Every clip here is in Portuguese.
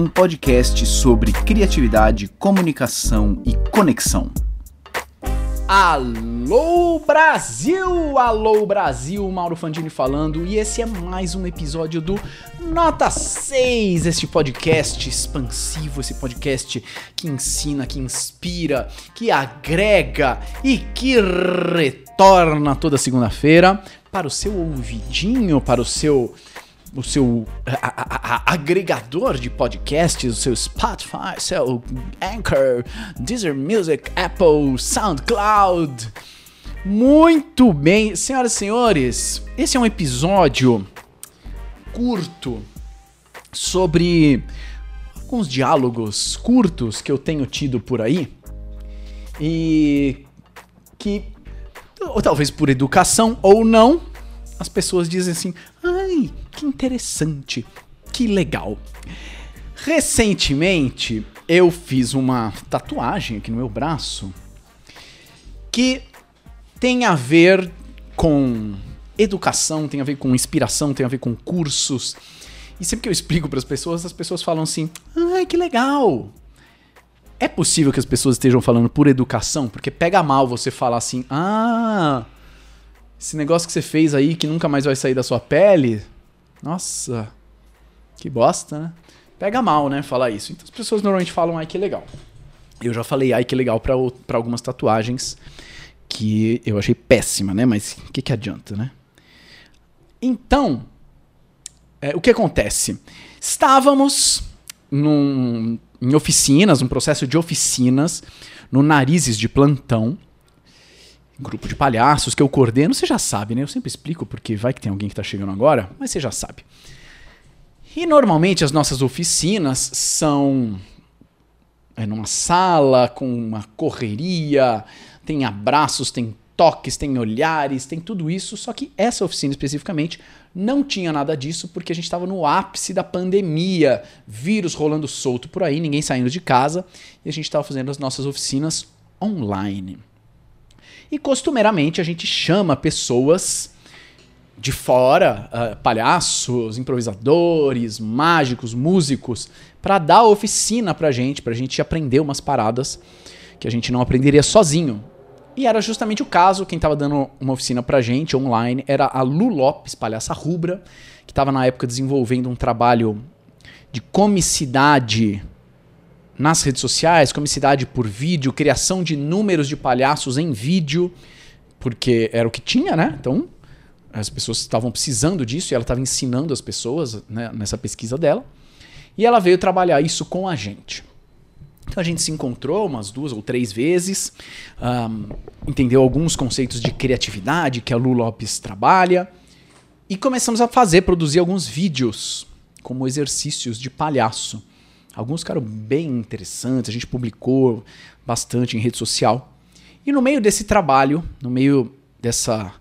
um podcast sobre criatividade, comunicação e conexão. Alô Brasil! Alô Brasil! Mauro Fandini falando e esse é mais um episódio do Nota 6, este podcast expansivo, esse podcast que ensina, que inspira, que agrega e que retorna toda segunda-feira para o seu ouvidinho, para o seu o seu a, a, a, agregador de podcasts, o seu Spotify, seu Anchor, Deezer Music, Apple, SoundCloud. Muito bem, senhoras e senhores, esse é um episódio curto sobre alguns diálogos curtos que eu tenho tido por aí e que, ou talvez por educação ou não, as pessoas dizem assim: que interessante, que legal. Recentemente eu fiz uma tatuagem aqui no meu braço que tem a ver com educação, tem a ver com inspiração, tem a ver com cursos. E sempre que eu explico para as pessoas, as pessoas falam assim: ai, que legal. É possível que as pessoas estejam falando por educação? Porque pega mal você falar assim: ah esse negócio que você fez aí que nunca mais vai sair da sua pele. Nossa, que bosta, né? Pega mal, né? Falar isso. Então as pessoas normalmente falam, ai que legal. Eu já falei, ai que legal, para algumas tatuagens que eu achei péssima, né? Mas o que, que adianta, né? Então, é, o que acontece? Estávamos num, em oficinas, um processo de oficinas, no Narizes de Plantão grupo de palhaços que eu coordeno, você já sabe, né? Eu sempre explico porque vai que tem alguém que está chegando agora, mas você já sabe. E normalmente as nossas oficinas são é numa sala com uma correria, tem abraços, tem toques, tem olhares, tem tudo isso, só que essa oficina especificamente não tinha nada disso porque a gente estava no ápice da pandemia, vírus rolando solto por aí, ninguém saindo de casa, e a gente estava fazendo as nossas oficinas online. E costumeiramente a gente chama pessoas de fora, uh, palhaços, improvisadores, mágicos, músicos, para dar oficina pra gente, pra gente aprender umas paradas que a gente não aprenderia sozinho. E era justamente o caso, quem estava dando uma oficina pra gente online era a Lu Lopes, palhaça rubra, que estava na época desenvolvendo um trabalho de comicidade nas redes sociais, comicidade por vídeo, criação de números de palhaços em vídeo, porque era o que tinha, né? Então, as pessoas estavam precisando disso e ela estava ensinando as pessoas né, nessa pesquisa dela. E ela veio trabalhar isso com a gente. Então a gente se encontrou umas duas ou três vezes, um, entendeu alguns conceitos de criatividade que a Lu Lopes trabalha e começamos a fazer, produzir alguns vídeos como exercícios de palhaço. Alguns ficaram bem interessantes, a gente publicou bastante em rede social. E no meio desse trabalho, no meio dessa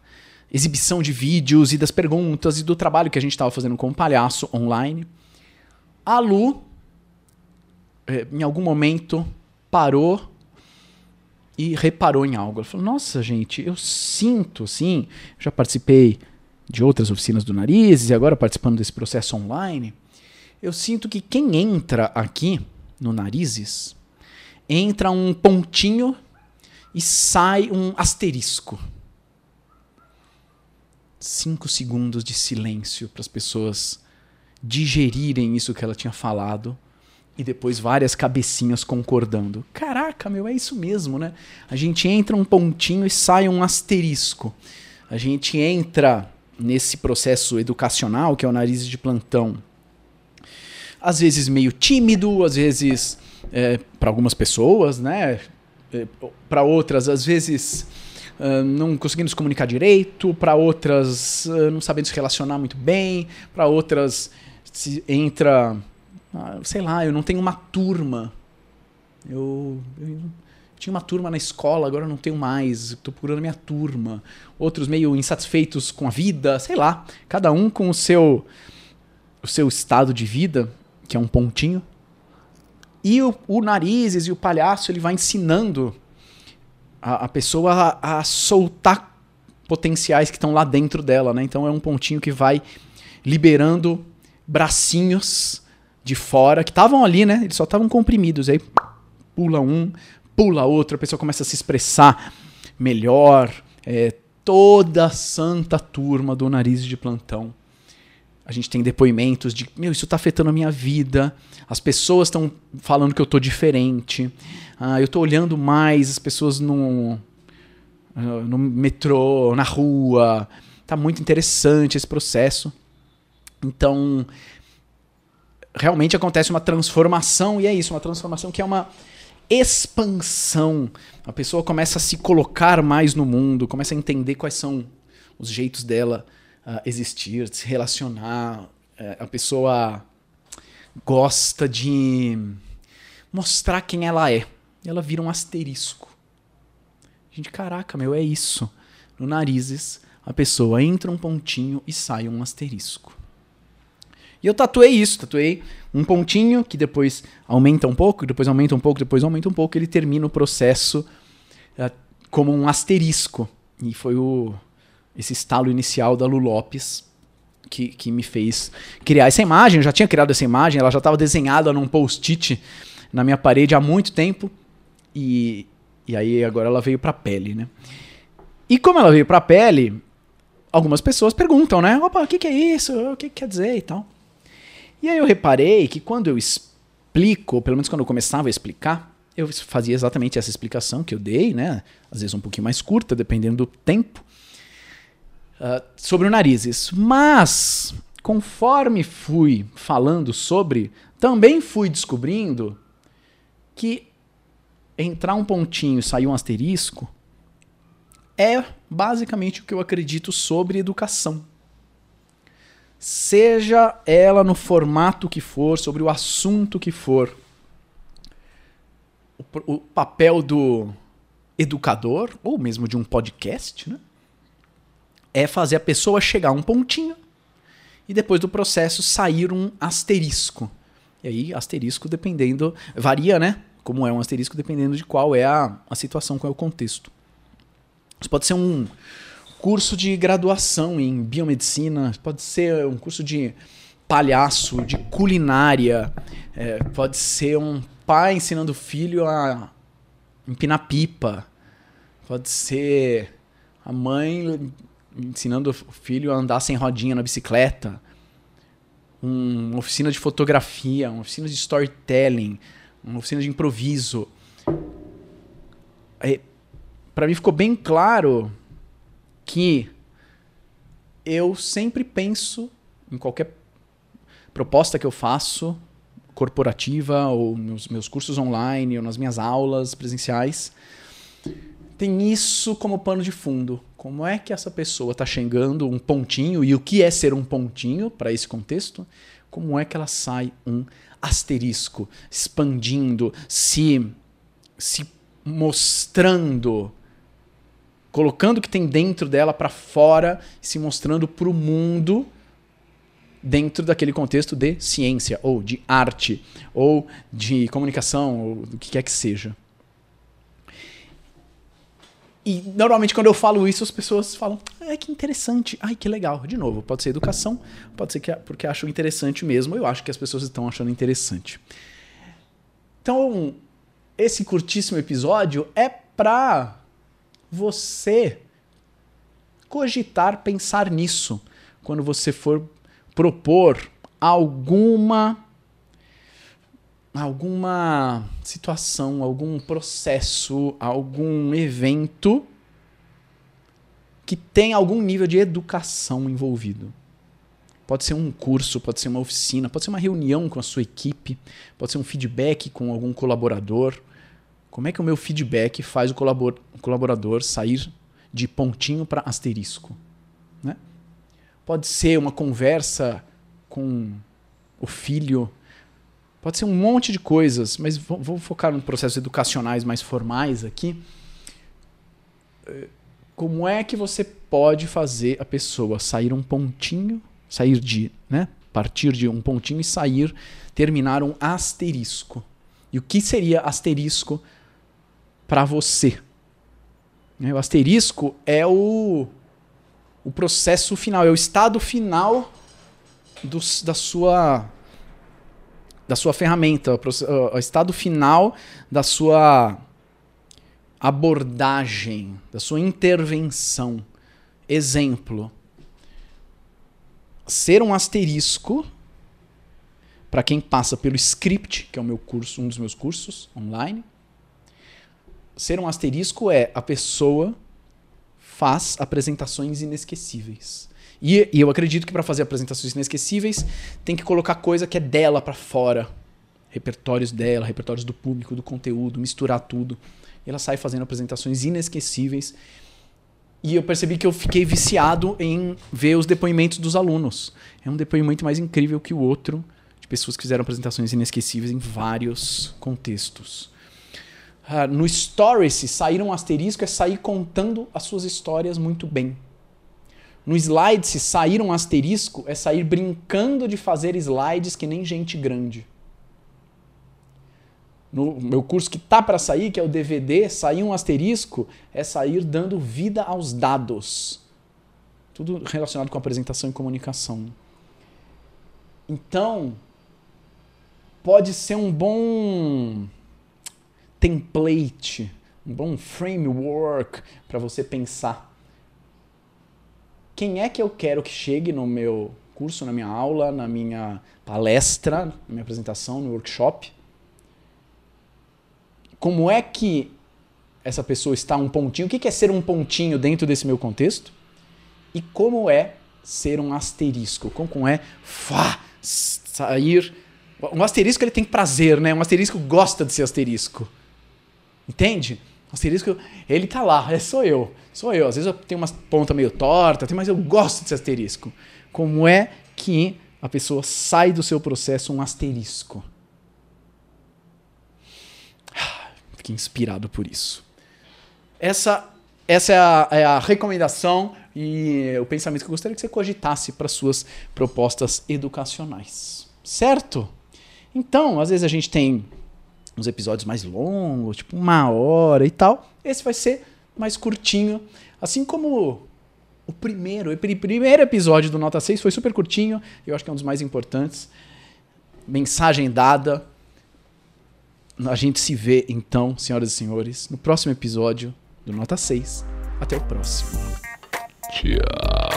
exibição de vídeos e das perguntas e do trabalho que a gente estava fazendo com o palhaço online, a Lu, eh, em algum momento, parou e reparou em algo. Ela falou: Nossa, gente, eu sinto, sim, já participei de outras oficinas do nariz e agora participando desse processo online eu sinto que quem entra aqui no narizes entra um pontinho e sai um asterisco. Cinco segundos de silêncio para as pessoas digerirem isso que ela tinha falado e depois várias cabecinhas concordando. Caraca, meu, é isso mesmo, né? A gente entra um pontinho e sai um asterisco. A gente entra nesse processo educacional que é o nariz de plantão às vezes meio tímido, às vezes é, para algumas pessoas, né? É, para outras, às vezes uh, não conseguindo se comunicar direito, para outras uh, não sabendo se relacionar muito bem, para outras se entra, uh, sei lá, eu não tenho uma turma. Eu, eu, tinha uma turma na escola, agora não tenho mais, estou procurando minha turma. Outros meio insatisfeitos com a vida, sei lá, cada um com o seu o seu estado de vida que é um pontinho. E o, o narizes e o palhaço ele vai ensinando a, a pessoa a, a, soltar potenciais que estão lá dentro dela, né? Então é um pontinho que vai liberando bracinhos de fora, que estavam ali, né? Eles só estavam comprimidos. Aí pula um, pula outro, a pessoa começa a se expressar melhor. É, toda a santa turma do nariz de plantão. A gente tem depoimentos de, meu, isso está afetando a minha vida. As pessoas estão falando que eu tô diferente. Ah, eu tô olhando mais as pessoas no, no metrô, na rua. Tá muito interessante esse processo. Então, realmente acontece uma transformação, e é isso, uma transformação que é uma expansão. A pessoa começa a se colocar mais no mundo, começa a entender quais são os jeitos dela uh, existir, se relacionar. Uh, a pessoa gosta de mostrar quem ela é. E ela vira um asterisco. Gente, caraca, meu, é isso. No narizes, a pessoa entra um pontinho e sai um asterisco. E eu tatuei isso, tatuei um pontinho que depois aumenta um pouco, depois aumenta um pouco, depois aumenta um pouco, ele termina o processo uh, como um asterisco. E foi o, esse estalo inicial da Lu Lopes que, que me fez criar essa imagem. Eu já tinha criado essa imagem, ela já estava desenhada num post-it na minha parede há muito tempo. E, e aí agora ela veio para a pele, né? E como ela veio para a pele, algumas pessoas perguntam, né? Opa, o que, que é isso? O que, que quer dizer e tal? E aí eu reparei que quando eu explico, pelo menos quando eu começava a explicar, eu fazia exatamente essa explicação que eu dei, né? Às vezes um pouquinho mais curta, dependendo do tempo, uh, sobre o narizes. Mas, conforme fui falando sobre, também fui descobrindo que entrar um pontinho e sair um asterisco é basicamente o que eu acredito sobre educação seja ela no formato que for, sobre o assunto que for. O, o papel do educador, ou mesmo de um podcast, né? É fazer a pessoa chegar a um pontinho e depois do processo sair um asterisco. E aí, asterisco dependendo. Varia, né? Como é um asterisco, dependendo de qual é a, a situação, qual é o contexto. Isso pode ser um, curso de graduação em biomedicina, pode ser um curso de palhaço, de culinária, é, pode ser um pai ensinando o filho a empinar pipa, pode ser a mãe ensinando o filho a andar sem rodinha na bicicleta, um, uma oficina de fotografia, uma oficina de storytelling, uma oficina de improviso. É, Para mim ficou bem claro que eu sempre penso em qualquer proposta que eu faço, corporativa, ou nos meus cursos online, ou nas minhas aulas presenciais, tem isso como pano de fundo. Como é que essa pessoa está chegando um pontinho, e o que é ser um pontinho para esse contexto? Como é que ela sai um asterisco, expandindo, se, se mostrando colocando o que tem dentro dela para fora, se mostrando para o mundo dentro daquele contexto de ciência ou de arte ou de comunicação ou do que quer que seja. E normalmente quando eu falo isso, as pessoas falam: "É que interessante. Ai, que legal". De novo, pode ser educação, pode ser que porque acham interessante mesmo. Eu acho que as pessoas estão achando interessante. Então, esse curtíssimo episódio é para você cogitar pensar nisso quando você for propor alguma alguma situação, algum processo, algum evento que tem algum nível de educação envolvido. Pode ser um curso, pode ser uma oficina, pode ser uma reunião com a sua equipe, pode ser um feedback com algum colaborador, como é que o meu feedback faz o colaborador sair de pontinho para asterisco? Né? Pode ser uma conversa com o filho, pode ser um monte de coisas, mas vou, focar em processos educacionais mais formais aqui. Eh, como é que você pode fazer a pessoa sair um pontinho, sair de, né? Partir de um pontinho e sair, terminar um asterisco. E o que seria asterisco para você. Né, o asterisco é o, o processo final, é o estado final do, da sua da sua ferramenta, o, estado final da sua abordagem, da sua intervenção. Exemplo: ser um asterisco para quem passa pelo script, que é o meu curso, um dos meus cursos online. Ser um asterisco é a pessoa faz apresentações inesquecíveis. E, e eu acredito que para fazer apresentações inesquecíveis tem que colocar coisa que é dela para fora. Repertórios dela, repertórios do público, do conteúdo, misturar tudo. E ela sai fazendo apresentações inesquecíveis. E eu percebi que eu fiquei viciado em ver os depoimentos dos alunos. É um depoimento mais incrível que o outro, de pessoas que fizeram apresentações inesquecíveis em vários contextos. Uh, no Stories, sair um asterisco é sair contando as suas histórias muito bem. No slide, se sair um asterisco, é sair brincando de fazer slides que nem gente grande. No meu curso que tá para sair, que é o DVD, sair um asterisco é sair dando vida aos dados. Tudo relacionado com apresentação e comunicação. Então, pode ser um bom template, um bom framework para você pensar quem é que eu quero que chegue no meu curso, na minha aula, na minha palestra, na minha apresentação, no workshop. Como é que essa pessoa está um pontinho? O que é ser um pontinho dentro desse meu contexto? E como é ser um asterisco? Como é fá, sair. Um asterisco ele tem prazer, né? Um asterisco gosta de ser asterisco. Entende? Asterisco, ele tá lá, é sou eu. Sou eu. Às vezes eu tenho uma ponta meio torta, mas eu gosto desse asterisco. Como é que a pessoa sai do seu processo um asterisco? Fiquei inspirado por isso. Essa, essa é, a, é a recomendação e o pensamento que eu gostaria que você cogitasse para suas propostas educacionais. Certo? Então, às vezes a gente tem uns episódios mais longos, tipo uma hora e tal. Esse vai ser mais curtinho. Assim como o primeiro, o primeiro episódio do Nota 6 foi super curtinho, eu acho que é um dos mais importantes. Mensagem dada. A gente se vê então, senhoras e senhores, no próximo episódio do Nota 6. Até o próximo. Tchau.